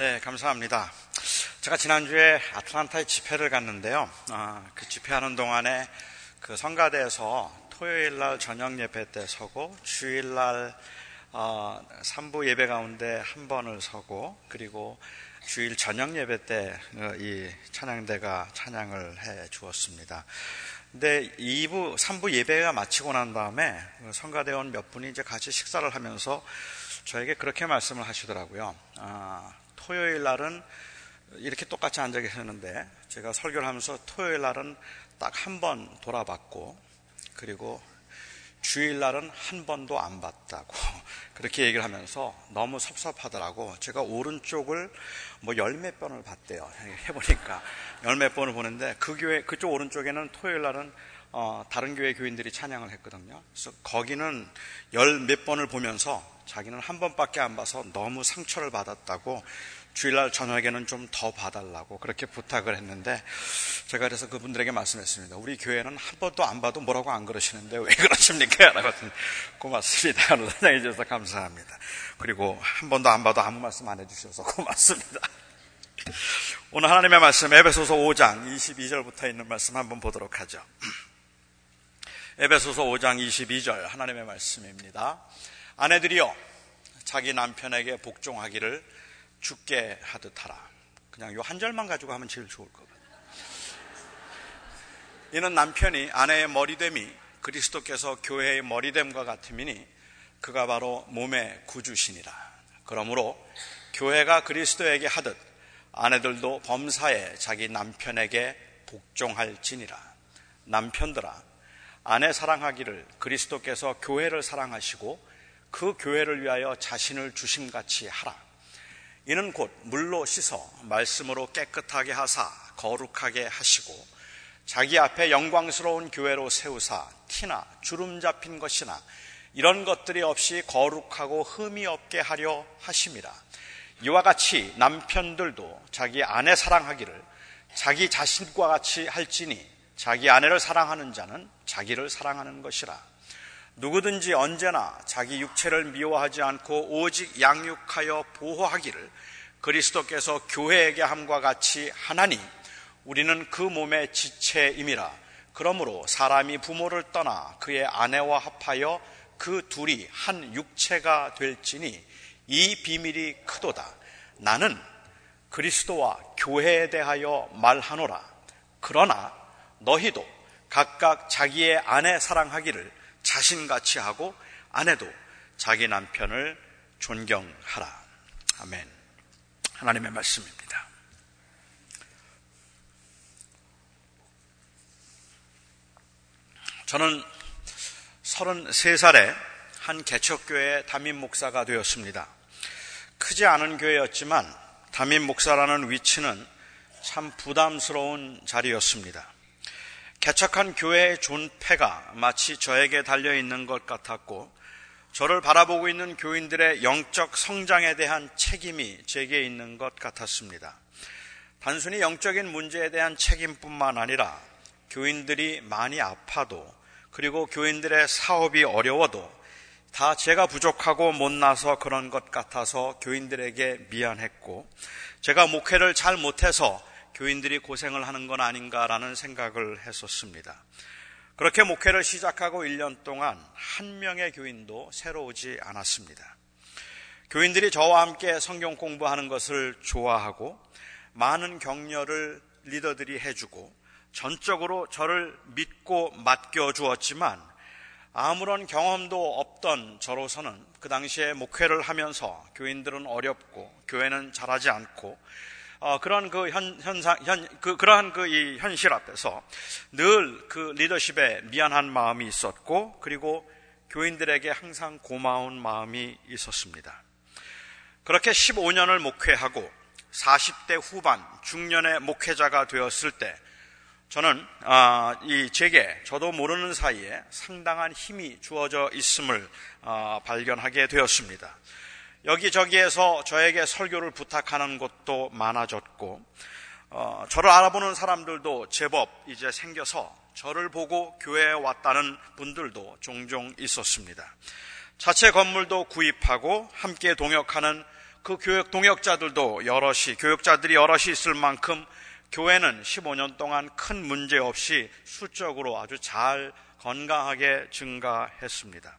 네, 감사합니다. 제가 지난주에 아틀란타에 집회를 갔는데요. 아, 그 집회하는 동안에 그 성가대에서 토요일 날 저녁 예배 때 서고 주일 날 어, 3부 예배 가운데 한 번을 서고 그리고 주일 저녁 예배 때이 어, 찬양대가 찬양을 해 주었습니다. 근데 2부, 3부 예배가 마치고 난 다음에 성가대원 몇 분이 이제 같이 식사를 하면서 저에게 그렇게 말씀을 하시더라고요. 아, 토요일 날은 이렇게 똑같이 앉아 계셨는데 제가 설교를 하면서 토요일 날은 딱 한 번 돌아봤고 그리고 주일 날은 한 번도 안 봤다고 그렇게 얘기를 하면서 너무 섭섭하더라고. 제가 오른쪽을 뭐 열 몇 번을 봤대요. 해보니까 열 몇 번을 보는데 그 교회 그쪽 오른쪽에는 토요일 날은 어, 다른 교회 교인들이 찬양을 했거든요. 그래서 거기는 열 몇 번을 보면서 자기는 한 번밖에 안 봐서 너무 상처를 받았다고 주일날 저녁에는 좀 더 봐달라고 그렇게 부탁을 했는데 제가 그래서 그분들에게 말씀했습니다. 우리 교회는 한 번도 안 봐도 뭐라고 안 그러시는데 왜 그러십니까? 라고 했더니 고맙습니다. 사랑해 주셔서 감사합니다. 그리고 한 번도 안 봐도 아무 말씀 안 해주셔서 고맙습니다. 오늘 하나님의 말씀 에베소서 5장 22절부터 있는 말씀 한번 보도록 하죠. 에베소서 5장 22절 하나님의 말씀입니다. 아내들이여 자기 남편에게 복종하기를 죽게 하듯 하라. 그냥 요 한 절만 가지고 하면 제일 좋을 것 같아요. 이는 남편이 아내의 머리됨이 그리스도께서 교회의 머리됨과 같음이니 그가 바로 몸의 구주시니라. 그러므로 교회가 그리스도에게 하듯 아내들도 범사에 자기 남편에게 복종할지니라. 남편들아, 아내 사랑하기를 그리스도께서 교회를 사랑하시고 그 교회를 위하여 자신을 주심같이 하라. 이는 곧 물로 씻어 말씀으로 깨끗하게 하사 거룩하게 하시고 자기 앞에 영광스러운 교회로 세우사 티나 주름 잡힌 것이나 이런 것들이 없이 거룩하고 흠이 없게 하려 하심이라. 이와 같이 남편들도 자기 아내 사랑하기를 자기 자신과 같이 할지니 자기 아내를 사랑하는 자는 자기를 사랑하는 것이라. 누구든지 언제나 자기 육체를 미워하지 않고 오직 양육하여 보호하기를 그리스도께서 교회에게 함과 같이 하나니 우리는 그 몸의 지체임이라. 그러므로 사람이 부모를 떠나 그의 아내와 합하여 그 둘이 한 육체가 될지니 이 비밀이 크도다. 나는 그리스도와 교회에 대하여 말하노라. 그러나 너희도 각각 자기의 아내 사랑하기를 자신같이 하고 아내도 자기 남편을 존경하라. 아멘. 하나님의 말씀입니다. 저는 33살에 한 개척교회 담임 목사가 되었습니다. 크지 않은 교회였지만 담임 목사라는 위치는 참 부담스러운 자리였습니다. 개척한 교회의 존폐가 마치 저에게 달려 있는 것 같았고 저를 바라보고 있는 교인들의 영적 성장에 대한 책임이 제게 있는 것 같았습니다. 단순히 영적인 문제에 대한 책임뿐만 아니라 교인들이 많이 아파도 그리고 교인들의 사업이 어려워도 다 제가 부족하고 못나서 그런 것 같아서 교인들에게 미안했고 제가 목회를 잘 못해서 교인들이 고생을 하는 건 아닌가라는 생각을 했었습니다. 그렇게 목회를 시작하고 1년 동안 한 명의 교인도 새로 오지 않았습니다. 교인들이 저와 함께 성경 공부하는 것을 좋아하고 많은 격려를 리더들이 해주고 전적으로 저를 믿고 맡겨주었지만 아무런 경험도 없던 저로서는 그 당시에 목회를 하면서 교인들은 어렵고 교회는 잘하지 않고 어, 그런 그 현, 현상, 현, 그, 그러한 그 이 현실 앞에서 늘 그 리더십에 미안한 마음이 있었고, 그리고 교인들에게 항상 고마운 마음이 있었습니다. 그렇게 15년을 목회하고 40대 후반 중년의 목회자가 되었을 때, 저는 아, 이 제게 저도 모르는 사이에 상당한 힘이 주어져 있음을 아, 발견하게 되었습니다. 여기저기에서 저에게 설교를 부탁하는 것도 많아졌고, 어, 저를 알아보는 사람들도 제법 이제 생겨서 저를 보고 교회에 왔다는 분들도 종종 있었습니다. 자체 건물도 구입하고 함께 동역하는 그 교육 동역자들도 여럿이, 교육자들이 여럿이 있을 만큼 교회는 15년 동안 큰 문제 없이 수적으로 아주 잘 건강하게 증가했습니다.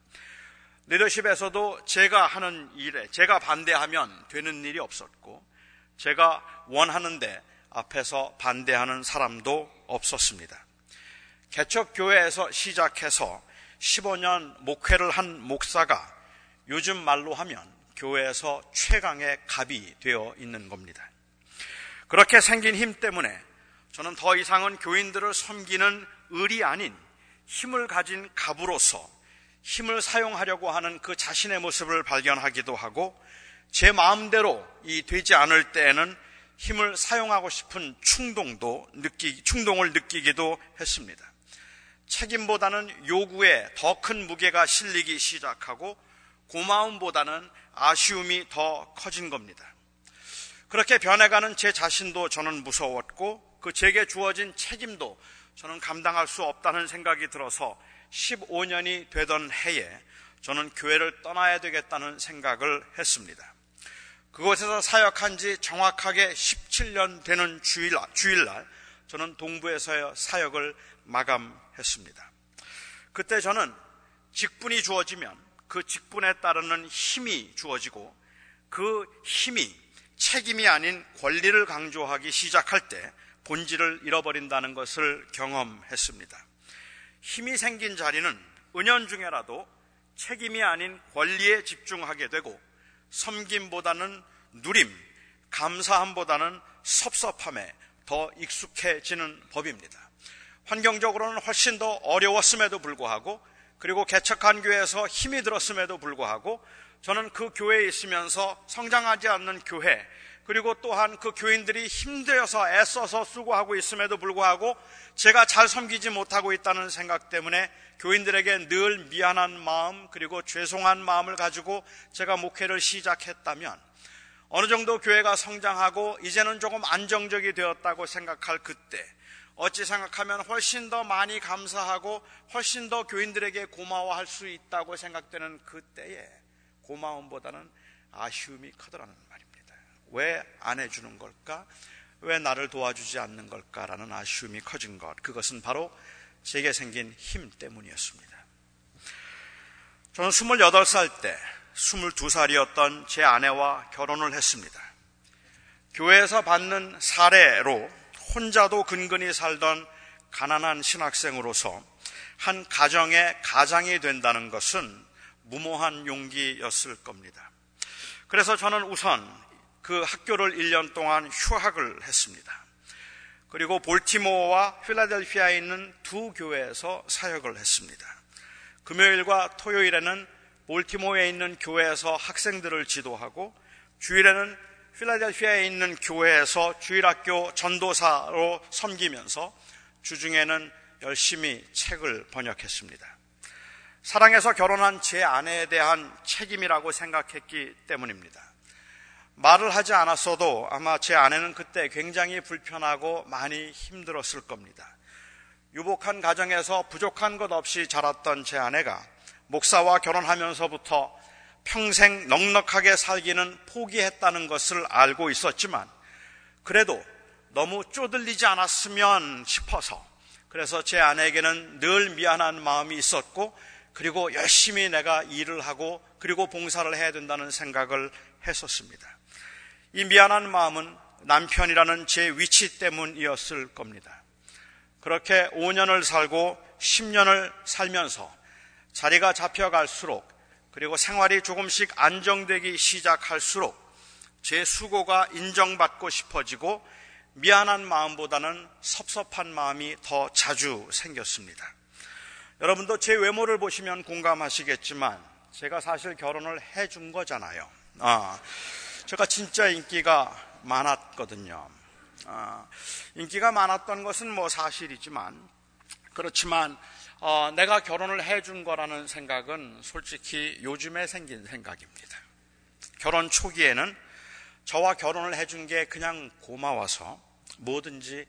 리더십에서도 제가 하는 일에 제가 반대하면 되는 일이 없었고 제가 원하는데 앞에서 반대하는 사람도 없었습니다. 개척교회에서 시작해서 15년 목회를 한 목사가 요즘 말로 하면 교회에서 최강의 갑이 되어 있는 겁니다. 그렇게 생긴 힘 때문에 저는 더 이상은 교인들을 섬기는 을이 아닌 힘을 가진 갑으로서 힘을 사용하려고 하는 그 자신의 모습을 발견하기도 하고 제 마음대로 이 되지 않을 때에는 힘을 사용하고 싶은 충동도 느끼, 충동을 느끼기도 했습니다. 책임보다는 요구에 더 큰 무게가 실리기 시작하고 고마움보다는 아쉬움이 더 커진 겁니다. 그렇게 변해가는 제 자신도 저는 무서웠고 그 제게 주어진 책임도 저는 감당할 수 없다는 생각이 들어서 15년이 되던 해에 저는 교회를 떠나야 되겠다는 생각을 했습니다. 그곳에서 사역한 지 정확하게 17년 되는 주일날, 주일날 저는 동부에서 사역을 마감했습니다. 그때 저는 직분이 주어지면 그 직분에 따르는 힘이 주어지고 그 힘이 책임이 아닌 권리를 강조하기 시작할 때 본질을 잃어버린다는 것을 경험했습니다. 힘이 생긴 자리는 은연 중에라도 책임이 아닌 권리에 집중하게 되고 섬김보다는 누림, 감사함보다는 섭섭함에 더 익숙해지는 법입니다. 환경적으로는 훨씬 더 어려웠음에도 불구하고 그리고 개척한 교회에서 힘이 들었음에도 불구하고 저는 그 교회에 있으면서 성장하지 않는 교회 그리고 또한 그 교인들이 힘들어서 애써서 수고하고 있음에도 불구하고 제가 잘 섬기지 못하고 있다는 생각 때문에 교인들에게 늘 미안한 마음 그리고 죄송한 마음을 가지고 제가 목회를 시작했다면 어느 정도 교회가 성장하고 이제는 조금 안정적이 되었다고 생각할 그때 어찌 생각하면 훨씬 더 많이 감사하고 훨씬 더 교인들에게 고마워할 수 있다고 생각되는 그때에 고마움보다는 아쉬움이 크더라는 말입니다. 왜 안 해주는 걸까? 왜 나를 도와주지 않는 걸까라는 아쉬움이 커진 것. 그것은 바로 제게 생긴 힘 때문이었습니다. 저는 28살 때 22살이었던 제 아내와 결혼을 했습니다. 교회에서 받는 사례로 혼자도 근근히 살던 가난한 신학생으로서 한 가정의 가장이 된다는 것은 무모한 용기였을 겁니다. 그래서 저는 우선 그 학교를 1년 동안 휴학을 했습니다. 그리고 볼티모어와 필라델피아에 있는 두 교회에서 사역을 했습니다. 금요일과 토요일에는 볼티모어에 있는 교회에서 학생들을 지도하고 주일에는 필라델피아에 있는 교회에서 주일학교 전도사로 섬기면서 주중에는 열심히 책을 번역했습니다. 사랑해서 결혼한 제 아내에 대한 책임이라고 생각했기 때문입니다. 말을 하지 않았어도 아마 제 아내는 그때 굉장히 불편하고 많이 힘들었을 겁니다. 유복한 가정에서 부족한 것 없이 자랐던 제 아내가 목사와 결혼하면서부터 평생 넉넉하게 살기는 포기했다는 것을 알고 있었지만 그래도 너무 쪼들리지 않았으면 싶어서 그래서 제 아내에게는 늘 미안한 마음이 있었고 그리고 열심히 내가 일을 하고 그리고 봉사를 해야 된다는 생각을 했었습니다. 이 미안한 마음은 남편이라는 제 위치 때문이었을 겁니다. 그렇게 5년을 살고 10년을 살면서 자리가 잡혀갈수록 그리고 생활이 조금씩 안정되기 시작할수록 제 수고가 인정받고 싶어지고 미안한 마음보다는 섭섭한 마음이 더 자주 생겼습니다. 여러분도 제 외모를 보시면 공감하시겠지만 제가 사실 결혼을 해준 거잖아요. 아, 제가 진짜 인기가 많았거든요. 아, 인기가 많았던 것은 뭐 사실이지만 그렇지만 어, 내가 결혼을 해준 거라는 생각은 솔직히 요즘에 생긴 생각입니다. 결혼 초기에는 저와 결혼을 해준 게 그냥 고마워서 뭐든지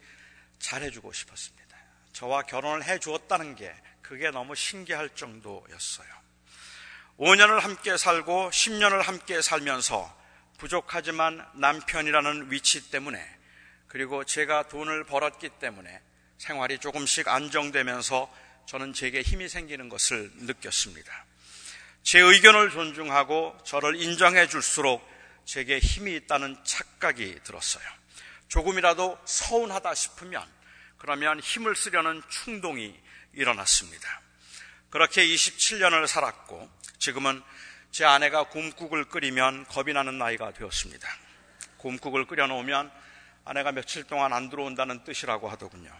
잘해주고 싶었습니다. 저와 결혼을 해주었다는 게 그게 너무 신기할 정도였어요. 5년을 함께 살고 10년을 함께 살면서 부족하지만 남편이라는 위치 때문에 그리고 제가 돈을 벌었기 때문에 생활이 조금씩 안정되면서 저는 제게 힘이 생기는 것을 느꼈습니다. 제 의견을 존중하고 저를 인정해 줄수록 제게 힘이 있다는 착각이 들었어요. 조금이라도 서운하다 싶으면 그러면 힘을 쓰려는 충동이 일어났습니다. 그렇게 27년을 살았고 지금은 제 아내가 곰국을 끓이면 겁이 나는 나이가 되었습니다. 곰국을 끓여놓으면 아내가 며칠 동안 안 들어온다는 뜻이라고 하더군요.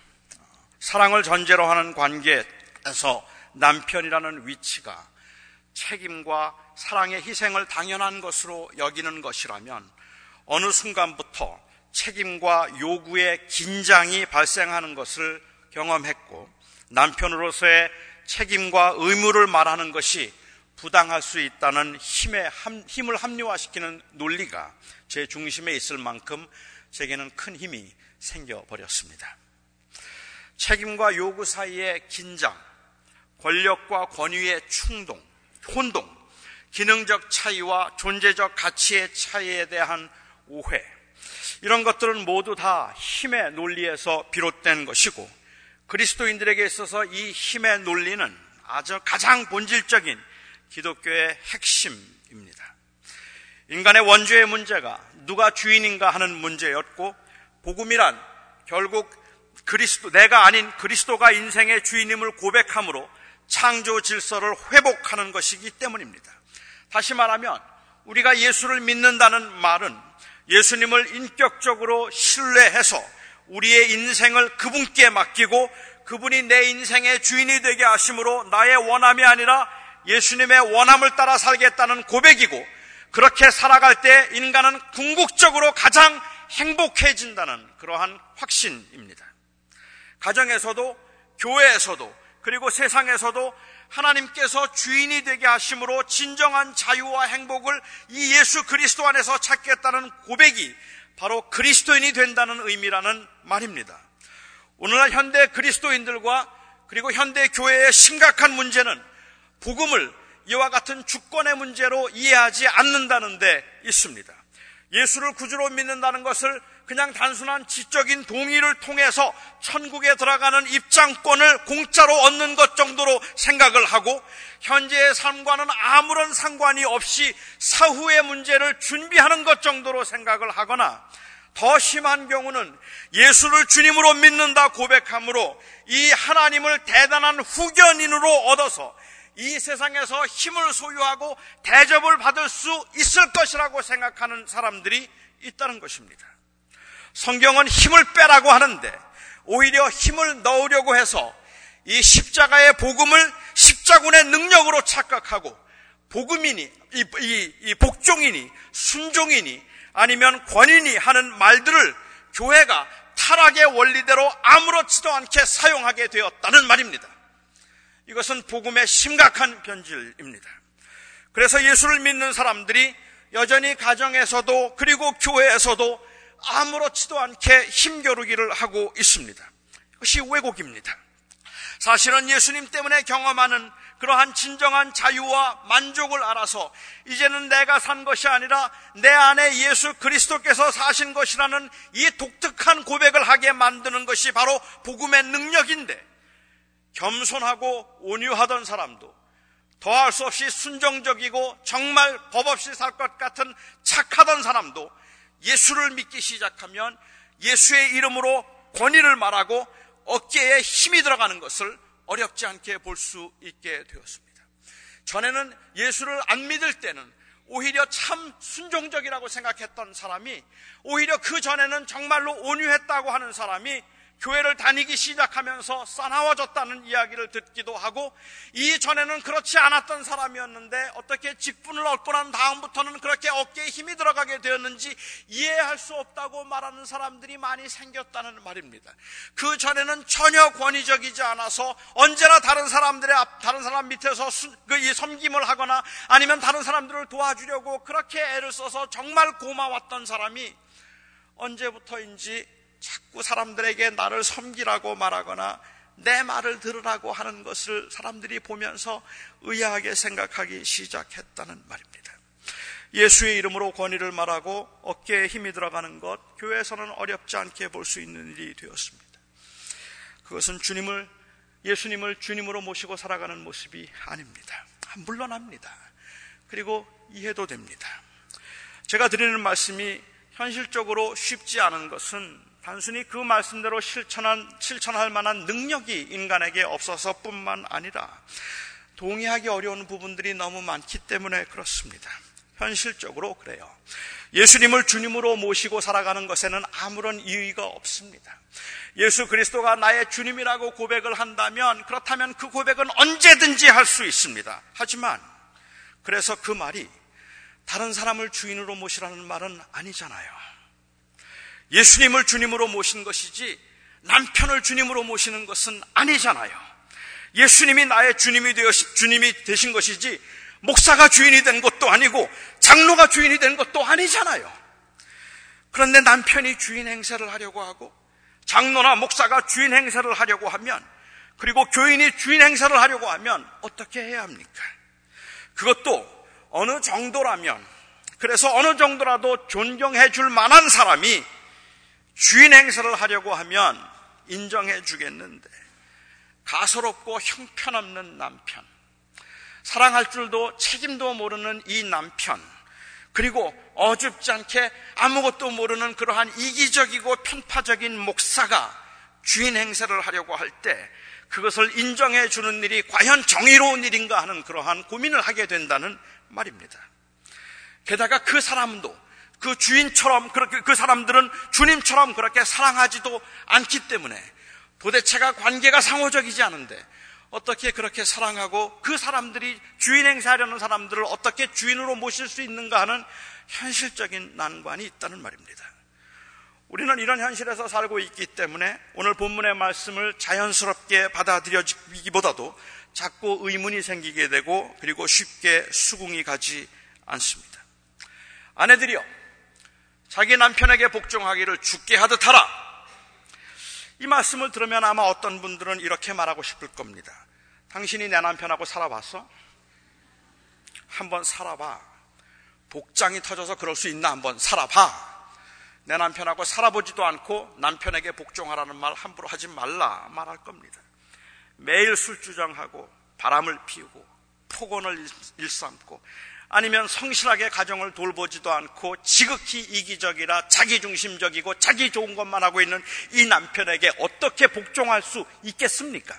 사랑을 전제로 하는 관계에서 남편이라는 위치가 책임과 사랑의 희생을 당연한 것으로 여기는 것이라면 어느 순간부터 책임과 요구의 긴장이 발생하는 것을 경험했고 남편으로서의 책임과 의무를 말하는 것이 부당할 수 있다는 힘의 힘을 합리화시키는 논리가 제 중심에 있을 만큼 제게는 큰 힘이 생겨버렸습니다. 책임과 요구 사이의 긴장, 권력과 권위의 충동, 혼동, 기능적 차이와 존재적 가치의 차이에 대한 오해, 이런 것들은 모두 다 힘의 논리에서 비롯된 것이고, 그리스도인들에게 있어서 이 힘의 논리는 아주 가장 본질적인 기독교의 핵심입니다. 인간의 원죄의 문제가 누가 주인인가 하는 문제였고, 복음이란 결국 그리스도, 내가 아닌 그리스도가 인생의 주인임을 고백함으로 창조 질서를 회복하는 것이기 때문입니다. 다시 말하면 우리가 예수를 믿는다는 말은 예수님을 인격적으로 신뢰해서 우리의 인생을 그분께 맡기고 그분이 내 인생의 주인이 되게 하심으로 나의 원함이 아니라 예수님의 원함을 따라 살겠다는 고백이고 그렇게 살아갈 때 인간은 궁극적으로 가장 행복해진다는 그러한 확신입니다. 가정에서도 교회에서도 그리고 세상에서도 하나님께서 주인이 되게 하심으로 진정한 자유와 행복을 이 예수 그리스도 안에서 찾겠다는 고백이 바로 그리스도인이 된다는 의미라는 말입니다. 오늘날 현대 그리스도인들과 그리고 현대 교회의 심각한 문제는 복음을 이와 같은 주권의 문제로 이해하지 않는다는 데 있습니다. 예수를 구주로 믿는다는 것을 그냥 단순한 지적인 동의를 통해서 천국에 들어가는 입장권을 공짜로 얻는 것 정도로 생각을 하고 현재의 삶과는 아무런 상관이 없이 사후의 문제를 준비하는 것 정도로 생각을 하거나 더 심한 경우는 예수를 주님으로 믿는다 고백함으로 이 하나님을 대단한 후견인으로 얻어서 이 세상에서 힘을 소유하고 대접을 받을 수 있을 것이라고 생각하는 사람들이 있다는 것입니다. 성경은 힘을 빼라고 하는데 오히려 힘을 넣으려고 해서 이 십자가의 복음을 십자군의 능력으로 착각하고 복음이니 이, 이, 이 복종이니 순종이니 아니면 권인이 하는 말들을 교회가 타락의 원리대로 아무렇지도 않게 사용하게 되었다는 말입니다. 이것은 복음의 심각한 변질입니다. 그래서 예수를 믿는 사람들이 여전히 가정에서도 그리고 교회에서도 아무렇지도 않게 힘겨루기를 하고 있습니다. 이것이 왜곡입니다. 사실은 예수님 때문에 경험하는 그러한 진정한 자유와 만족을 알아서 이제는 내가 산 것이 아니라 내 안에 예수 그리스도께서 사신 것이라는 이 독특한 고백을 하게 만드는 것이 바로 복음의 능력인데 겸손하고 온유하던 사람도 더할 수 없이 순정적이고 정말 법 없이 살 것 같은 착하던 사람도 예수를 믿기 시작하면 예수의 이름으로 권위를 말하고 어깨에 힘이 들어가는 것을 어렵지 않게 볼 수 있게 되었습니다. 전에는 예수를 안 믿을 때는 오히려 참 순종적이라고 생각했던 사람이 오히려 그 전에는 정말로 온유했다고 하는 사람이 교회를 다니기 시작하면서 싸나워졌다는 이야기를 듣기도 하고 이전에는 그렇지 않았던 사람이었는데 어떻게 직분을 얻고 난 다음부터는 그렇게 어깨에 힘이 들어가게 되었는지 이해할 수 없다고 말하는 사람들이 많이 생겼다는 말입니다. 그 전에는 전혀 권위적이지 않아서 언제나 다른 사람들의 앞, 다른 사람 밑에서 그이 섬김을 하거나 아니면 다른 사람들을 도와주려고 그렇게 애를 써서 정말 고마웠던 사람이 언제부터인지 자꾸 사람들에게 나를 섬기라고 말하거나 내 말을 들으라고 하는 것을 사람들이 보면서 의아하게 생각하기 시작했다는 말입니다. 예수의 이름으로 권위를 말하고 어깨에 힘이 들어가는 것, 교회에서는 어렵지 않게 볼 수 있는 일이 되었습니다. 그것은 주님을, 예수님을 주님으로 모시고 살아가는 모습이 아닙니다. 물론합니다. 그리고 이해도 됩니다. 제가 드리는 말씀이 현실적으로 쉽지 않은 것은 단순히 그 말씀대로 실천한, 실천할 만한 능력이 인간에게 없어서 뿐만 아니라 동의하기 어려운 부분들이 너무 많기 때문에 그렇습니다. 현실적으로 그래요. 예수님을 주님으로 모시고 살아가는 것에는 아무런 이의가 없습니다. 예수 그리스도가 나의 주님이라고 고백을 한다면 그렇다면 그 고백은 언제든지 할 수 있습니다. 하지만 그래서 그 말이 다른 사람을 주인으로 모시라는 말은 아니잖아요. 예수님을 주님으로 모신 것이지 남편을 주님으로 모시는 것은 아니잖아요. 예수님이 나의 주님이 되어 주님이 되신 것이지 목사가 주인이 된 것도 아니고 장로가 주인이 된 것도 아니잖아요. 그런데 남편이 주인 행세를 하려고 하고 장로나 목사가 주인 행세를 하려고 하면 그리고 교인이 주인 행세를 하려고 하면 어떻게 해야 합니까? 그것도 어느 정도라면 그래서 어느 정도라도 존경해 줄 만한 사람이 주인 행세를 하려고 하면 인정해 주겠는데 가소롭고 형편없는 남편 사랑할 줄도 책임도 모르는 이 남편 그리고 어줍지 않게 아무것도 모르는 그러한 이기적이고 편파적인 목사가 주인 행세를 하려고 할 때 그것을 인정해 주는 일이 과연 정의로운 일인가 하는 그러한 고민을 하게 된다는 말입니다. 게다가 그 사람도 그 주인처럼 그렇게 그 사람들은 주님처럼 그렇게 사랑하지도 않기 때문에 도대체가 관계가 상호적이지 않은데 어떻게 그렇게 사랑하고 그 사람들이 주인 행사하려는 사람들을 어떻게 주인으로 모실 수 있는가 하는 현실적인 난관이 있다는 말입니다. 우리는 이런 현실에서 살고 있기 때문에 오늘 본문의 말씀을 자연스럽게 받아들여지기보다도 자꾸 의문이 생기게 되고 그리고 쉽게 수긍이 가지 않습니다. 아내들이여, 자기 남편에게 복종하기를 죽게 하듯 하라. 이 말씀을 들으면 아마 어떤 분들은 이렇게 말하고 싶을 겁니다. 당신이 내 남편하고 살아봤어? 한번 살아봐. 복장이 터져서 그럴 수 있나 한번 살아봐. 내 남편하고 살아보지도 않고 남편에게 복종하라는 말 함부로 하지 말라 말할 겁니다. 매일 술주정하고 바람을 피우고 폭언을 일삼고 아니면 성실하게 가정을 돌보지도 않고 지극히 이기적이라 자기중심적이고 자기 좋은 것만 하고 있는 이 남편에게 어떻게 복종할 수 있겠습니까?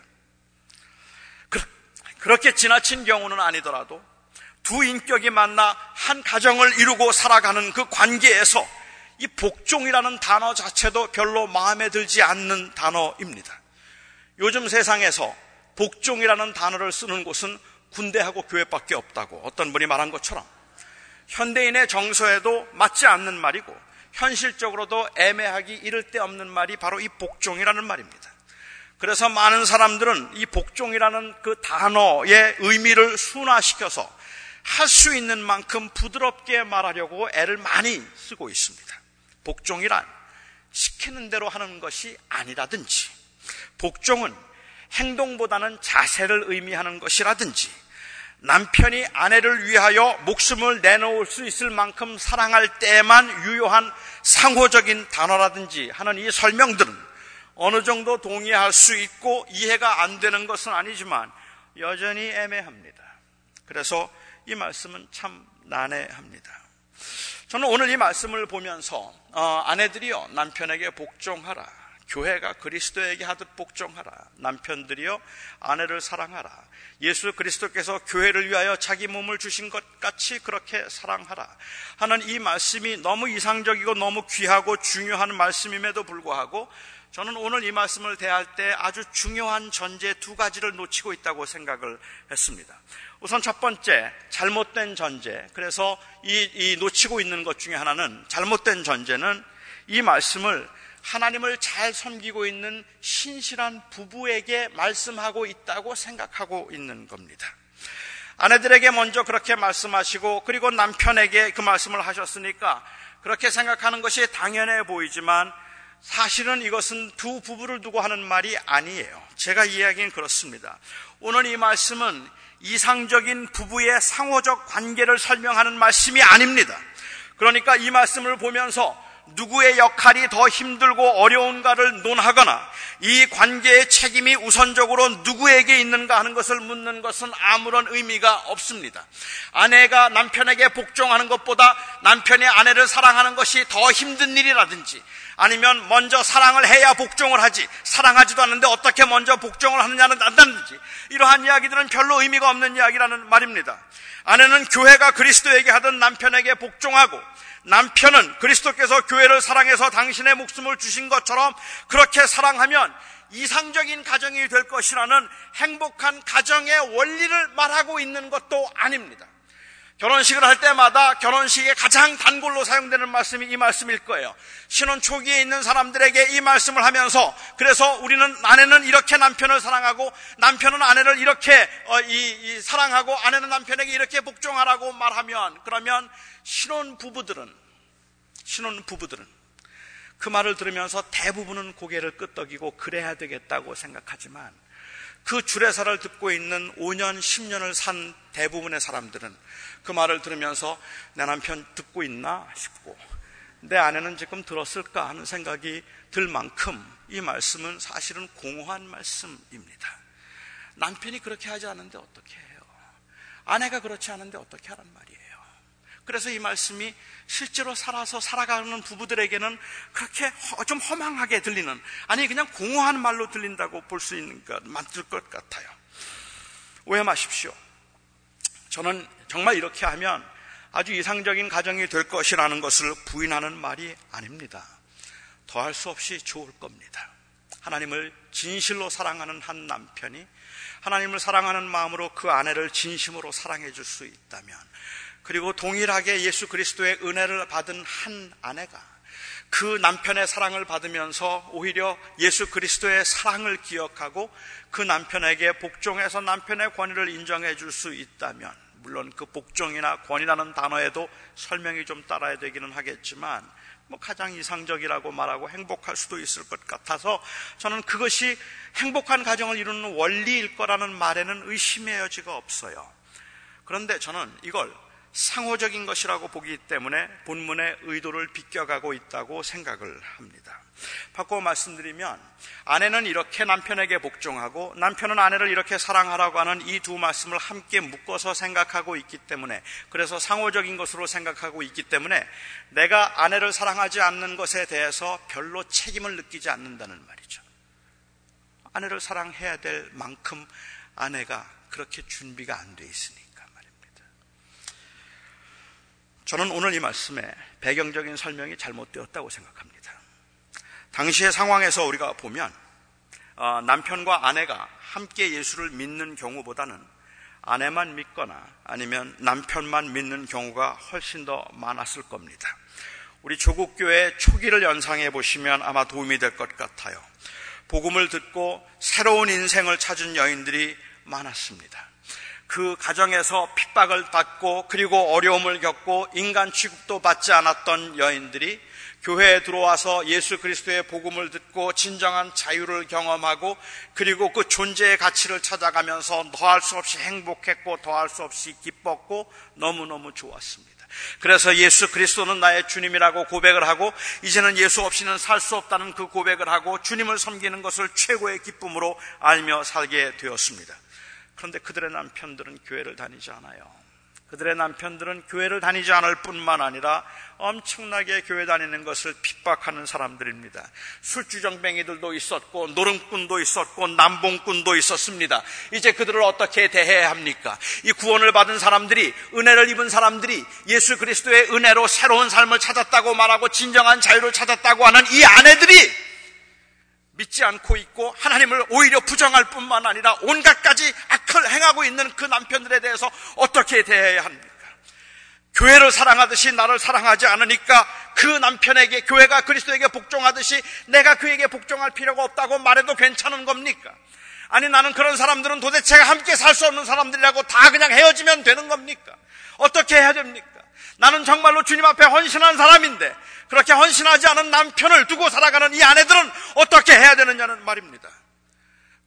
그렇게 지나친 경우는 아니더라도 두 인격이 만나 한 가정을 이루고 살아가는 그 관계에서 이 복종이라는 단어 자체도 별로 마음에 들지 않는 단어입니다. 요즘 세상에서 복종이라는 단어를 쓰는 곳은 군대하고 교회밖에 없다고 어떤 분이 말한 것처럼 현대인의 정서에도 맞지 않는 말이고 현실적으로도 애매하기 이를 데 없는 말이 바로 이 복종이라는 말입니다. 그래서 많은 사람들은 이 복종이라는 그 단어의 의미를 순화시켜서 할 수 있는 만큼 부드럽게 말하려고 애를 많이 쓰고 있습니다. 복종이란 시키는 대로 하는 것이 아니라든지, 복종은 행동보다는 자세를 의미하는 것이라든지, 남편이 아내를 위하여 목숨을 내놓을 수 있을 만큼 사랑할 때만 유효한 상호적인 단어라든지 하는 이 설명들은 어느 정도 동의할 수 있고 이해가 안 되는 것은 아니지만 여전히 애매합니다. 그래서 이 말씀은 참 난해합니다. 저는 오늘 이 말씀을 보면서 어, 아내들이요 남편에게 복종하라 교회가 그리스도에게 하듯 복종하라. 남편들이여 아내를 사랑하라. 예수 그리스도께서 교회를 위하여 자기 몸을 주신 것 같이 그렇게 사랑하라. 하는 이 말씀이 너무 이상적이고 너무 귀하고 중요한 말씀임에도 불구하고 저는 오늘 이 말씀을 대할 때 아주 중요한 전제 두 가지를 놓치고 있다고 생각을 했습니다. 우선 첫 번째, 잘못된 전제. 그래서 이, 이 놓치고 있는 것 중에 하나는 잘못된 전제는 이 말씀을 하나님을 잘 섬기고 있는 신실한 부부에게 말씀하고 있다고 생각하고 있는 겁니다. 아내들에게 먼저 그렇게 말씀하시고 그리고 남편에게 그 말씀을 하셨으니까 그렇게 생각하는 것이 당연해 보이지만 사실은 이것은 두 부부를 두고 하는 말이 아니에요. 제가 이야기는 그렇습니다. 오늘 이 말씀은 이상적인 부부의 상호적 관계를 설명하는 말씀이 아닙니다. 그러니까 이 말씀을 보면서 누구의 역할이 더 힘들고 어려운가를 논하거나 이 관계의 책임이 우선적으로 누구에게 있는가 하는 것을 묻는 것은 아무런 의미가 없습니다. 아내가 남편에게 복종하는 것보다 남편이 아내를 사랑하는 것이 더 힘든 일이라든지 아니면 먼저 사랑을 해야 복종을 하지 사랑하지도 않는데 어떻게 먼저 복종을 하느냐는 안다든지 이러한 이야기들은 별로 의미가 없는 이야기라는 말입니다. 아내는 교회가 그리스도에게 하던 남편에게 복종하고 남편은 그리스도께서 교회를 사랑해서 당신의 목숨을 주신 것처럼 그렇게 사랑하면 이상적인 가정이 될 것이라는 행복한 가정의 원리를 말하고 있는 것도 아닙니다. 결혼식을 할 때마다 결혼식에 가장 단골로 사용되는 말씀이 이 말씀일 거예요. 신혼 초기에 있는 사람들에게 이 말씀을 하면서 그래서 우리는 아내는 이렇게 남편을 사랑하고 남편은 아내를 이렇게 어, 이, 이 사랑하고 아내는 남편에게 이렇게 복종하라고 말하면 그러면 신혼 부부들은 신혼 부부들은 그 말을 들으면서 대부분은 고개를 끄덕이고 그래야 되겠다고 생각하지만 그 주례사를 듣고 있는 5년, 10년을 산 대부분의 사람들은 그 말을 들으면서 내 남편 듣고 있나 싶고 내 아내는 지금 들었을까 하는 생각이 들 만큼 이 말씀은 사실은 공허한 말씀입니다. 남편이 그렇게 하지 않는데 어떻게 해요? 아내가 그렇지 않은데 어떻게 하란 말이에요? 그래서 이 말씀이 실제로 살아서 살아가는 부부들에게는 그렇게 좀 허망하게 들리는, 아니, 그냥 공허한 말로 들린다고 볼 수 있는 것, 만들 것 같아요. 오해 마십시오. 저는 정말 이렇게 하면 아주 이상적인 가정이 될 것이라는 것을 부인하는 말이 아닙니다. 더할 수 없이 좋을 겁니다. 하나님을 진실로 사랑하는 한 남편이 하나님을 사랑하는 마음으로 그 아내를 진심으로 사랑해 줄 수 있다면 그리고 동일하게 예수 그리스도의 은혜를 받은 한 아내가 그 남편의 사랑을 받으면서 오히려 예수 그리스도의 사랑을 기억하고 그 남편에게 복종해서 남편의 권위를 인정해 줄 수 있다면 물론 그 복종이나 권위라는 단어에도 설명이 좀 따라야 되기는 하겠지만 뭐 가장 이상적이라고 말하고 행복할 수도 있을 것 같아서 저는 그것이 행복한 가정을 이루는 원리일 거라는 말에는 의심의 여지가 없어요. 그런데 저는 이걸 상호적인 것이라고 보기 때문에 본문의 의도를 비껴가고 있다고 생각을 합니다. 바꿔 말씀드리면 아내는 이렇게 남편에게 복종하고 남편은 아내를 이렇게 사랑하라고 하는 이 두 말씀을 함께 묶어서 생각하고 있기 때문에 그래서 상호적인 것으로 생각하고 있기 때문에 내가 아내를 사랑하지 않는 것에 대해서 별로 책임을 느끼지 않는다는 말이죠. 아내를 사랑해야 될 만큼 아내가 그렇게 준비가 안 돼 있으니 저는 오늘 이 말씀에 배경적인 설명이 잘못되었다고 생각합니다. 당시의 상황에서 우리가 보면 어, 남편과 아내가 함께 예수를 믿는 경우보다는 아내만 믿거나 아니면 남편만 믿는 경우가 훨씬 더 많았을 겁니다. 우리 조국교회 초기를 연상해 보시면 아마 도움이 될 것 같아요. 복음을 듣고 새로운 인생을 찾은 여인들이 많았습니다. 그 가정에서 핍박을 받고 그리고 어려움을 겪고 인간 취급도 받지 않았던 여인들이 교회에 들어와서 예수 그리스도의 복음을 듣고 진정한 자유를 경험하고 그리고 그 존재의 가치를 찾아가면서 더할 수 없이 행복했고 더할 수 없이 기뻤고 너무너무 좋았습니다. 그래서 예수 그리스도는 나의 주님이라고 고백을 하고 이제는 예수 없이는 살 수 없다는 그 고백을 하고 주님을 섬기는 것을 최고의 기쁨으로 알며 살게 되었습니다. 그런데 그들의 남편들은 교회를 다니지 않아요. 그들의 남편들은 교회를 다니지 않을 뿐만 아니라 엄청나게 교회 다니는 것을 핍박하는 사람들입니다. 술주정뱅이들도 있었고 노름꾼도 있었고 남봉꾼도 있었습니다. 이제 그들을 어떻게 대해야 합니까? 이 구원을 받은 사람들이 은혜를 입은 사람들이 예수 그리스도의 은혜로 새로운 삶을 찾았다고 말하고 진정한 자유를 찾았다고 하는 이 아내들이 믿지 않고 있고 하나님을 오히려 부정할 뿐만 아니라 온갖 가지 악을 행하고 있는 그 남편들에 대해서 어떻게 대해야 합니까? 교회를 사랑하듯이 나를 사랑하지 않으니까 그 남편에게 교회가 그리스도에게 복종하듯이 내가 그에게 복종할 필요가 없다고 말해도 괜찮은 겁니까? 아니 나는 그런 사람들은 도대체 함께 살 수 없는 사람들이라고 다 그냥 헤어지면 되는 겁니까? 어떻게 해야 됩니까? 나는 정말로 주님 앞에 헌신한 사람인데 그렇게 헌신하지 않은 남편을 두고 살아가는 이 아내들은 어떻게 해야 되느냐는 말입니다.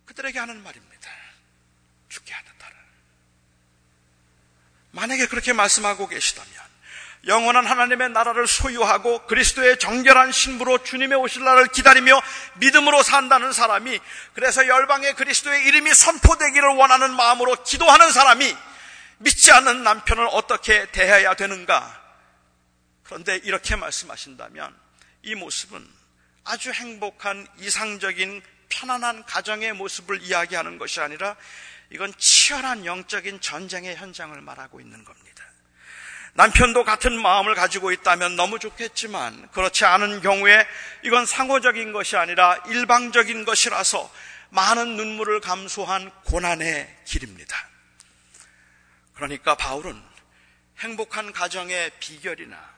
그들에게 하는 말입니다. 죽게 하는다를. 만약에 그렇게 말씀하고 계시다면 영원한 하나님의 나라를 소유하고 그리스도의 정결한 신부로 주님의 오실 날을 기다리며 믿음으로 산다는 사람이 그래서 열방의 그리스도의 이름이 선포되기를 원하는 마음으로 기도하는 사람이 믿지 않는 남편을 어떻게 대해야 되는가? 그런데 이렇게 말씀하신다면 이 모습은 아주 행복한 이상적인 편안한 가정의 모습을 이야기하는 것이 아니라 이건 치열한 영적인 전쟁의 현장을 말하고 있는 겁니다. 남편도 같은 마음을 가지고 있다면 너무 좋겠지만 그렇지 않은 경우에 이건 상호적인 것이 아니라 일방적인 것이라서 많은 눈물을 감수한 고난의 길입니다. 그러니까 바울은 행복한 가정의 비결이나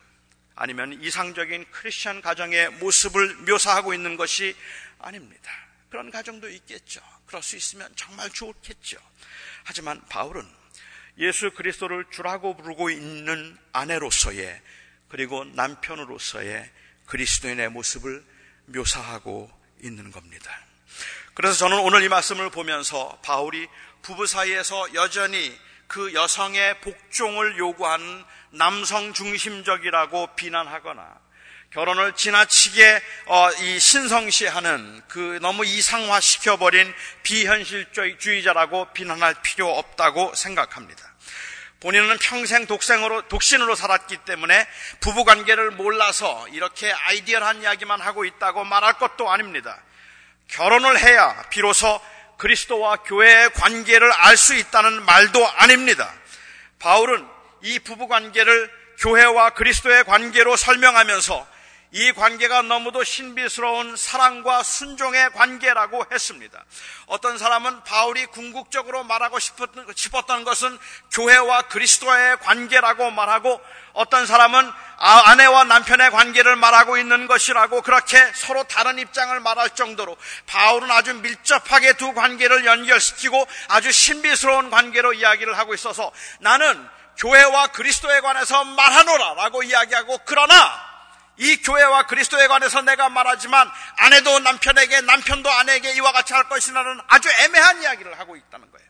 아니면 이상적인 크리스천 가정의 모습을 묘사하고 있는 것이 아닙니다. 그런 가정도 있겠죠. 그럴 수 있으면 정말 좋겠죠. 하지만 바울은 예수 그리스도를 주라고 부르고 있는 아내로서의 그리고 남편으로서의 그리스도인의 모습을 묘사하고 있는 겁니다. 그래서 저는 오늘 이 말씀을 보면서 바울이 부부 사이에서 여전히 그 여성의 복종을 요구하는 남성 중심적이라고 비난하거나 결혼을 지나치게 어, 이 신성시하는 그 너무 이상화 시켜버린 비현실주의자라고 비난할 필요 없다고 생각합니다. 본인은 평생 독생으로, 독신으로 살았기 때문에 부부 관계를 몰라서 이렇게 아이디어한 이야기만 하고 있다고 말할 것도 아닙니다. 결혼을 해야 비로소 그리스도와 교회의 관계를 알 수 있다는 말도 아닙니다. 바울은 이 부부 관계를 교회와 그리스도의 관계로 설명하면서 이 관계가 너무도 신비스러운 사랑과 순종의 관계라고 했습니다. 어떤 사람은 바울이 궁극적으로 말하고 싶었던 것은 교회와 그리스도의 관계라고 말하고 어떤 사람은 아, 아내와 남편의 관계를 말하고 있는 것이라고 그렇게 서로 다른 입장을 말할 정도로 바울은 아주 밀접하게 두 관계를 연결시키고 아주 신비스러운 관계로 이야기를 하고 있어서 나는 교회와 그리스도에 관해서 말하노라 라고 이야기하고 그러나 이 교회와 그리스도에 관해서 내가 말하지만 아내도 남편에게 남편도 아내에게 이와 같이 할 것이라는 아주 애매한 이야기를 하고 있다는 거예요.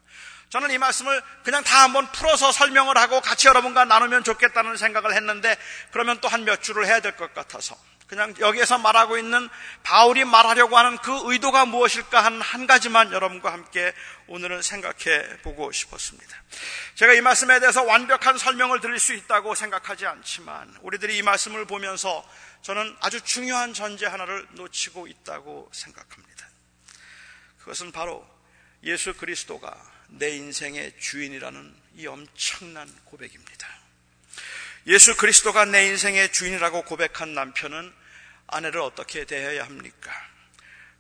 저는 이 말씀을 그냥 다 한번 풀어서 설명을 하고 같이 여러분과 나누면 좋겠다는 생각을 했는데 그러면 또 한몇 줄을 해야 될 것 같아서 그냥 여기에서 말하고 있는 바울이 말하려고 하는 그 의도가 무엇일까 하는 한 가지만 여러분과 함께 오늘은 생각해 보고 싶었습니다. 제가 이 말씀에 대해서 완벽한 설명을 드릴 수 있다고 생각하지 않지만 우리들이 이 말씀을 보면서 저는 아주 중요한 전제 하나를 놓치고 있다고 생각합니다. 그것은 바로 예수 그리스도가 내 인생의 주인이라는 이 엄청난 고백입니다. 예수 그리스도가 내 인생의 주인이라고 고백한 남편은 아내를 어떻게 대해야 합니까?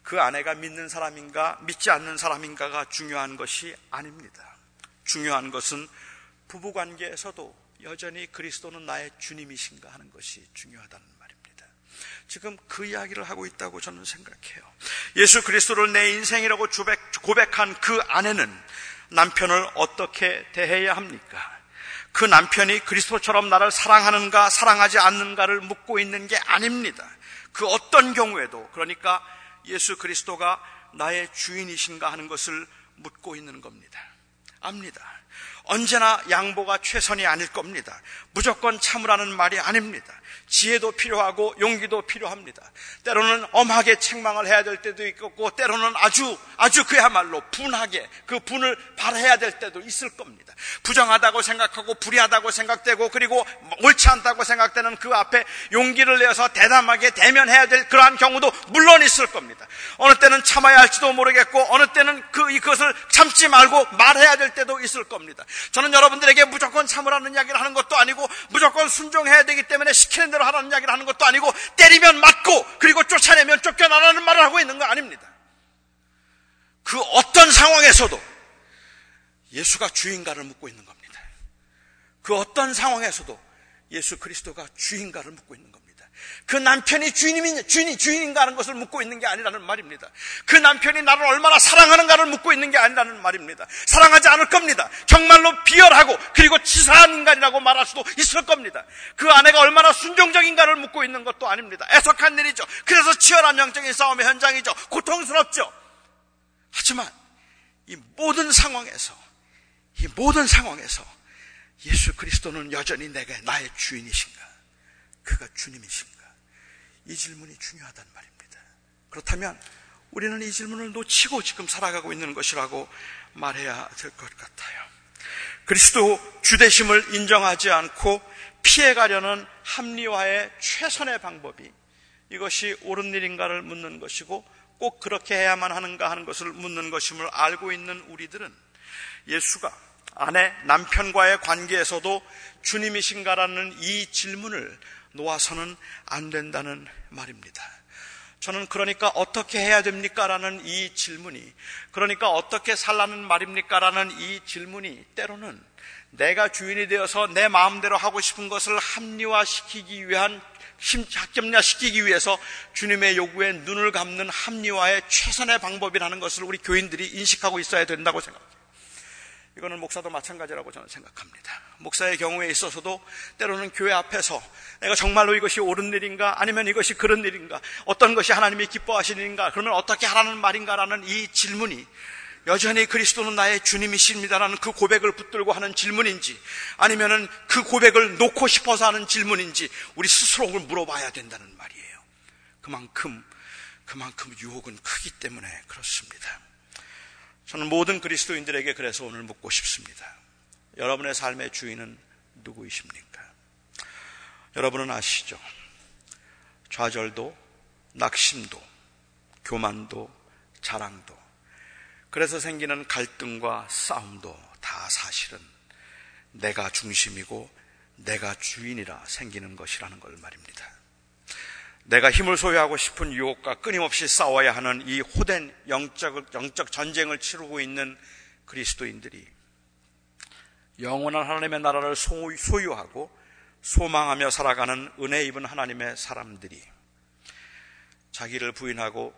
그 아내가 믿는 사람인가, 믿지 않는 사람인가가 중요한 것이 아닙니다. 중요한 것은 부부 관계에서도 여전히 그리스도는 나의 주님이신가 하는 것이 중요하다는 말입니다. 지금 그 이야기를 하고 있다고 저는 생각해요. 예수 그리스도를 내 인생이라고 고백한 그 아내는 남편을 어떻게 대해야 합니까? 그 남편이 그리스도처럼 나를 사랑하는가 사랑하지 않는가를 묻고 있는 게 아닙니다. 그 어떤 경우에도 그러니까 예수 그리스도가 나의 주인이신가 하는 것을 묻고 있는 겁니다. 압니다. 언제나 양보가 최선이 아닐 겁니다. 무조건 참으라는 말이 아닙니다. 지혜도 필요하고 용기도 필요합니다. 때로는 엄하게 책망을 해야 될 때도 있고 때로는 아주 아주 그야말로 분하게 그 분을 발해야 될 때도 있을 겁니다. 부정하다고 생각하고 불의하다고 생각되고 그리고 옳지 않다고 생각되는 그 앞에 용기를 내서 대담하게 대면해야 될 그러한 경우도 물론 있을 겁니다. 어느 때는 참아야 할지도 모르겠고 어느 때는 그 이것을 참지 말고 말해야 될 때도 있을 겁니다. 저는 여러분들에게 무조건 참으라는 이야기를 하는 것도 아니고 무조건 순종해야 되기 때문에 시키는 대로 하라는 이야기를 하는 것도 아니고 때리면 맞고 그리고 쫓아내면 쫓겨나라는 말을 하고 있는 거 아닙니다. 그 어떤 상황에서도 예수가 주인가를 묻고 있는 겁니다. 그 어떤 상황에서도 예수 그리스도가 주인가를 묻고 있는 겁니다. 그 남편이 주인이, 주인이 주인인가 하는 것을 묻고 있는 게 아니라는 말입니다. 그 남편이 나를 얼마나 사랑하는가를 묻고 있는 게 아니라는 말입니다. 사랑하지 않을 겁니다. 정말로 비열하고 그리고 치사한 인간이라고 말할 수도 있을 겁니다. 그 아내가 얼마나 순종적인가를 묻고 있는 것도 아닙니다. 애석한 일이죠. 그래서 치열한 영적인 싸움의 현장이죠. 고통스럽죠. 하지만 이 모든 상황에서 이 모든 상황에서 예수 그리스도는 여전히 내가 나의 주인이신가? 그가 주님이신가? 이 질문이 중요하단 말입니다. 그렇다면 우리는 이 질문을 놓치고 지금 살아가고 있는 것이라고 말해야 될 것 같아요. 그리스도 주대심을 인정하지 않고 피해가려는 합리화의 최선의 방법이 이것이 옳은 일인가를 묻는 것이고 꼭 그렇게 해야만 하는가 하는 것을 묻는 것임을 알고 있는 우리들은 예수가 아내, 남편과의 관계에서도 주님이신가라는 이 질문을 놓아서는 안 된다는 말입니다. 저는 그러니까 어떻게 해야 됩니까? 라는 이 질문이, 그러니까 어떻게 살라는 말입니까? 라는 이 질문이 때로는 내가 주인이 되어서 내 마음대로 하고 싶은 것을 합리화시키기 위한 합점화시키기 위해서 주님의 요구에 눈을 감는 합리화의 최선의 방법이라는 것을 우리 교인들이 인식하고 있어야 된다고 생각합니다. 이거는 목사도 마찬가지라고 저는 생각합니다. 목사의 경우에 있어서도 때로는 교회 앞에서 내가 정말로 이것이 옳은 일인가 아니면 이것이 그런 일인가 어떤 것이 하나님이 기뻐하시는 일인가 그러면 어떻게 하라는 말인가라는 이 질문이 여전히 그리스도는 나의 주님이십니다라는 그 고백을 붙들고 하는 질문인지 아니면은 그 고백을 놓고 싶어서 하는 질문인지 우리 스스로 를 물어봐야 된다는 말이에요. 그만큼 그만큼 유혹은 크기 때문에 그렇습니다. 저는 모든 그리스도인들에게 그래서 오늘 묻고 싶습니다. 여러분의 삶의 주인은 누구이십니까? 여러분은 아시죠? 좌절도, 낙심도, 교만도, 자랑도, 그래서 생기는 갈등과 싸움도 다 사실은 내가 중심이고 내가 주인이라 생기는 것이라는 걸 말입니다. 내가 힘을 소유하고 싶은 유혹과 끊임없이 싸워야 하는 이 호된 영적, 영적 전쟁을 치르고 있는 그리스도인들이 영원한 하나님의 나라를 소유하고 소망하며 살아가는 은혜 입은 하나님의 사람들이 자기를 부인하고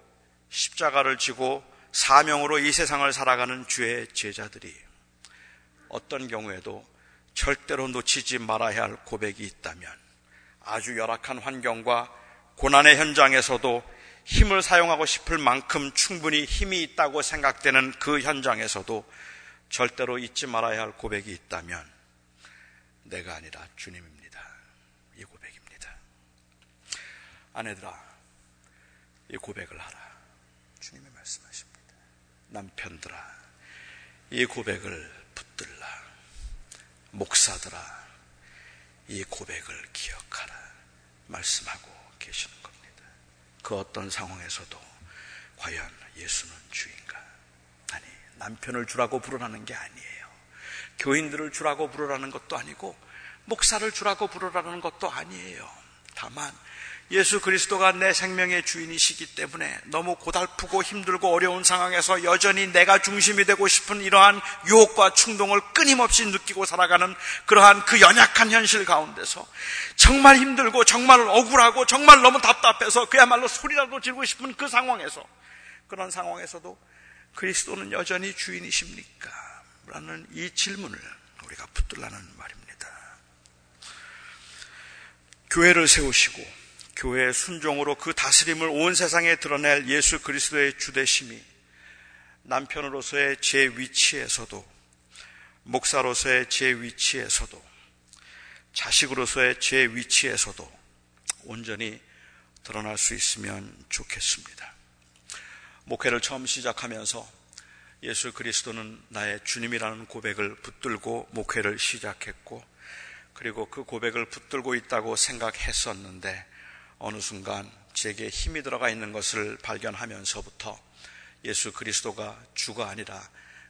십자가를 지고 사명으로 이 세상을 살아가는 주의 제자들이 어떤 경우에도 절대로 놓치지 말아야 할 고백이 있다면 아주 열악한 환경과 고난의 현장에서도 힘을 사용하고 싶을 만큼 충분히 힘이 있다고 생각되는 그 현장에서도 절대로 잊지 말아야 할 고백이 있다면 내가 아니라 주님입니다. 이 고백입니다. 아내들아, 이 고백을 하라. 주님이 말씀하십니다. 남편들아, 이 고백을 붙들라. 목사들아, 이 고백을 기억하라. 말씀하고 계시는 겁니다. 그 어떤 상황에서도 과연 예수는 주인가? 아니, 남편을 주라고 부르라는 게 아니에요. 교인들을 주라고 부르라는 것도 아니고, 목사를 주라고 부르라는 것도 아니에요. 다만, 예수 그리스도가 내 생명의 주인이시기 때문에 너무 고달프고 힘들고 어려운 상황에서 여전히 내가 중심이 되고 싶은 이러한 유혹과 충동을 끊임없이 느끼고 살아가는 그러한 그 연약한 현실 가운데서 정말 힘들고 정말 억울하고 정말 너무 답답해서 그야말로 소리라도 지르고 싶은 그 상황에서 그런 상황에서도 그리스도는 여전히 주인이십니까? 라는 이 질문을 우리가 붙들라는 말입니다. 교회를 세우시고 교회의 순종으로 그 다스림을 온 세상에 드러낼 예수 그리스도의 주대심이 남편으로서의 제 위치에서도 목사로서의 제 위치에서도 자식으로서의 제 위치에서도 온전히 드러날 수 있으면 좋겠습니다. 목회를 처음 시작하면서 예수 그리스도는 나의 주님이라는 고백을 붙들고 목회를 시작했고 그리고 그 고백을 붙들고 있다고 생각했었는데 어느 순간 제게 힘이 들어가 있는 것을 발견하면서부터 예수 그리스도가 주가 아니라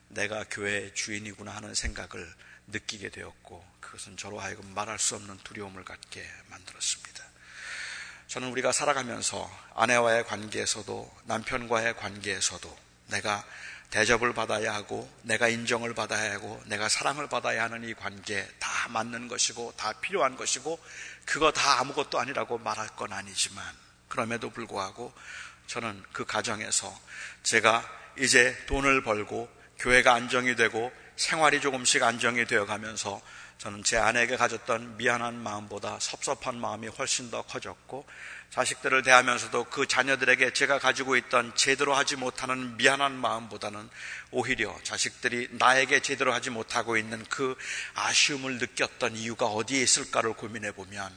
내가 교회의 주인이구나 하는 생각을 느끼게 되었고 그것은 저로 하여금 말할 수 없는 두려움을 갖게 만들었습니다. 저는 우리가 살아가면서 아내와의 관계에서도 남편과의 관계에서도 내가 대접을 받아야 하고 내가 인정을 받아야 하고 내가 사랑을 받아야 하는 이 관계 다 맞는 것이고 다 필요한 것이고 그거 다 아무것도 아니라고 말할 건 아니지만 그럼에도 불구하고 저는 그 가정에서 제가 이제 돈을 벌고 교회가 안정이 되고 생활이 조금씩 안정이 되어 가면서 저는 제 아내에게 가졌던 미안한 마음보다 섭섭한 마음이 훨씬 더 커졌고 자식들을 대하면서도 그 자녀들에게 제가 가지고 있던 제대로 하지 못하는 미안한 마음보다는 오히려 자식들이 나에게 제대로 하지 못하고 있는 그 아쉬움을 느꼈던 이유가 어디에 있을까를 고민해 보면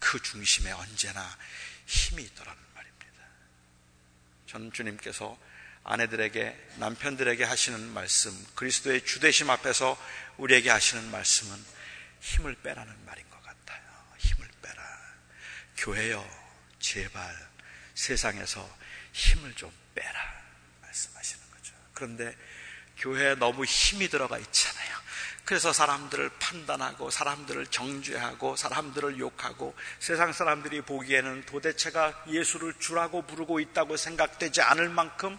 그 중심에 언제나 힘이 있더라는 말입니다. 저는 주님께서 아내들에게 남편들에게 하시는 말씀, 그리스도의 주대심 앞에서 우리에게 하시는 말씀은 힘을 빼라는 말인 것 같아요. 힘을 빼라. 교회여 제발 세상에서 힘을 좀 빼라 말씀하시는 거죠. 그런데 교회에 너무 힘이 들어가 있잖아요. 그래서 사람들을 판단하고 사람들을 정죄하고 사람들을 욕하고 세상 사람들이 보기에는 도대체가 예수를 주라고 부르고 있다고 생각되지 않을 만큼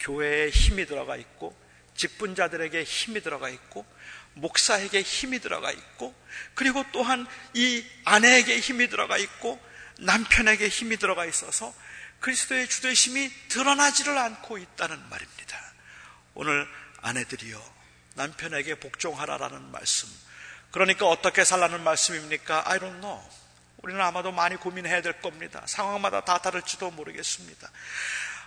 교회에 힘이 들어가 있고 직분자들에게 힘이 들어가 있고 목사에게 힘이 들어가 있고 그리고 또한 이 아내에게 힘이 들어가 있고 남편에게 힘이 들어가 있어서 그리스도의 주되심이 드러나지를 않고 있다는 말입니다. 오늘 아내들이요. 남편에게 복종하라라는 말씀. 그러니까 어떻게 살라는 말씀입니까? I don't know. 우리는 아마도 많이 고민해야 될 겁니다. 상황마다 다 다를지도 모르겠습니다.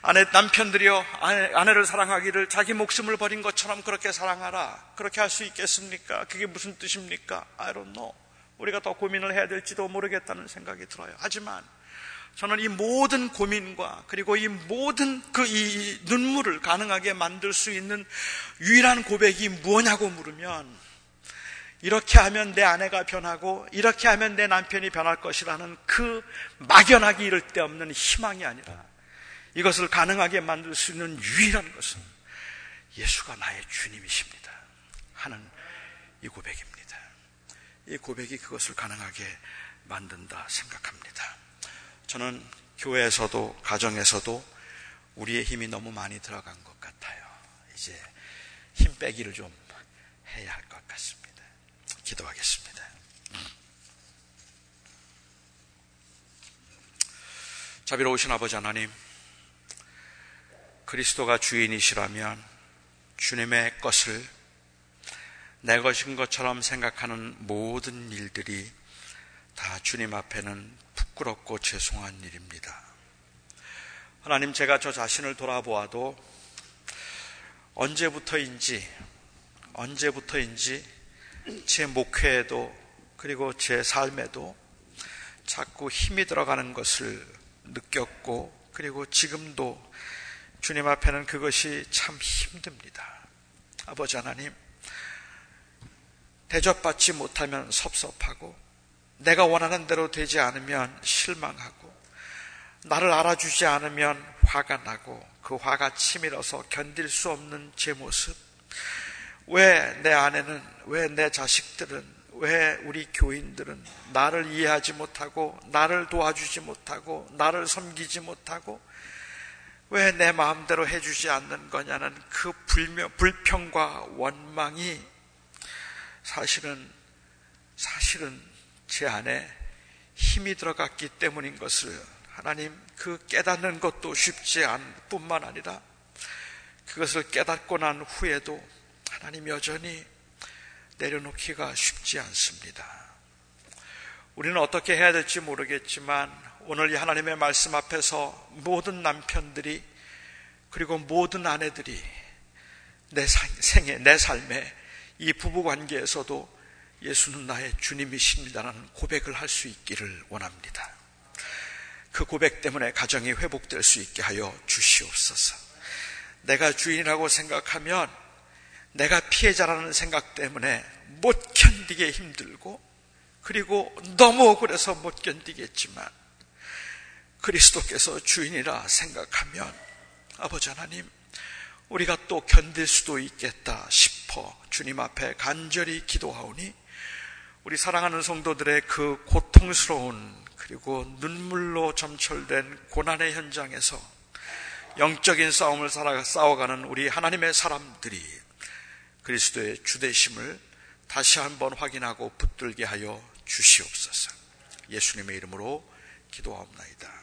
아내, 남편들이요, 아내, 아내를 사랑하기를 자기 목숨을 버린 것처럼 그렇게 사랑하라. 그렇게 할 수 있겠습니까? 그게 무슨 뜻입니까? I don't know. 우리가 더 고민을 해야 될지도 모르겠다는 생각이 들어요. 하지만 저는 이 모든 고민과 그리고 이 모든 그 이 눈물을 가능하게 만들 수 있는 유일한 고백이 무엇냐고 물으면 이렇게 하면 내 아내가 변하고 이렇게 하면 내 남편이 변할 것이라는 그 막연하게 이를 데 없는 희망이 아니라 이것을 가능하게 만들 수 있는 유일한 것은 예수가 나의 주님이십니다. 하는 이 고백입니다. 이 고백이 그것을 가능하게 만든다 생각합니다. 저는 교회에서도 가정에서도 우리의 힘이 너무 많이 들어간 것 같아요. 이제 힘 빼기를 좀 해야 할 것 같습니다. 기도하겠습니다. 자비로우신 아버지 하나님, 그리스도가 주인이시라면 주님의 것을 내 것인 것처럼 생각하는 모든 일들이 다 주님 앞에는 부끄럽고 죄송한 일입니다. 하나님, 제가 저 자신을 돌아보아도 언제부터인지, 언제부터인지 제 목회에도 그리고 제 삶에도 자꾸 힘이 들어가는 것을 느꼈고, 그리고 지금도 주님 앞에는 그것이 참 힘듭니다. 아버지 하나님, 대접받지 못하면 섭섭하고 내가 원하는 대로 되지 않으면 실망하고 나를 알아주지 않으면 화가 나고 그 화가 치밀어서 견딜 수 없는 제 모습 왜 내 아내는 왜 내 자식들은 왜 우리 교인들은 나를 이해하지 못하고 나를 도와주지 못하고 나를 섬기지 못하고 왜 내 마음대로 해주지 않는 거냐는 그 불명, 불평과 원망이 사실은 사실은 제 안에 힘이 들어갔기 때문인 것을 하나님 그 깨닫는 것도 쉽지 않 뿐만 아니라 그것을 깨닫고 난 후에도 하나님 여전히 내려놓기가 쉽지 않습니다. 우리는 어떻게 해야 될지 모르겠지만 오늘 이 하나님의 말씀 앞에서 모든 남편들이 그리고 모든 아내들이 내 생에, 내 삶에 이 부부 관계에서도 예수는 나의 주님이십니다라는 고백을 할 수 있기를 원합니다. 그 고백 때문에 가정이 회복될 수 있게 하여 주시옵소서. 내가 주인이라고 생각하면 내가 피해자라는 생각 때문에 못 견디게 힘들고 그리고 너무 억울해서 못 견디겠지만 그리스도께서 주인이라 생각하면 아버지 하나님 우리가 또 견딜 수도 있겠다 싶어 주님 앞에 간절히 기도하오니 우리 사랑하는 성도들의 그 고통스러운 그리고 눈물로 점철된 고난의 현장에서 영적인 싸움을 싸워가는 우리 하나님의 사람들이 그리스도의 주대심을 다시 한번 확인하고 붙들게 하여 주시옵소서. 예수님의 이름으로 기도하옵나이다.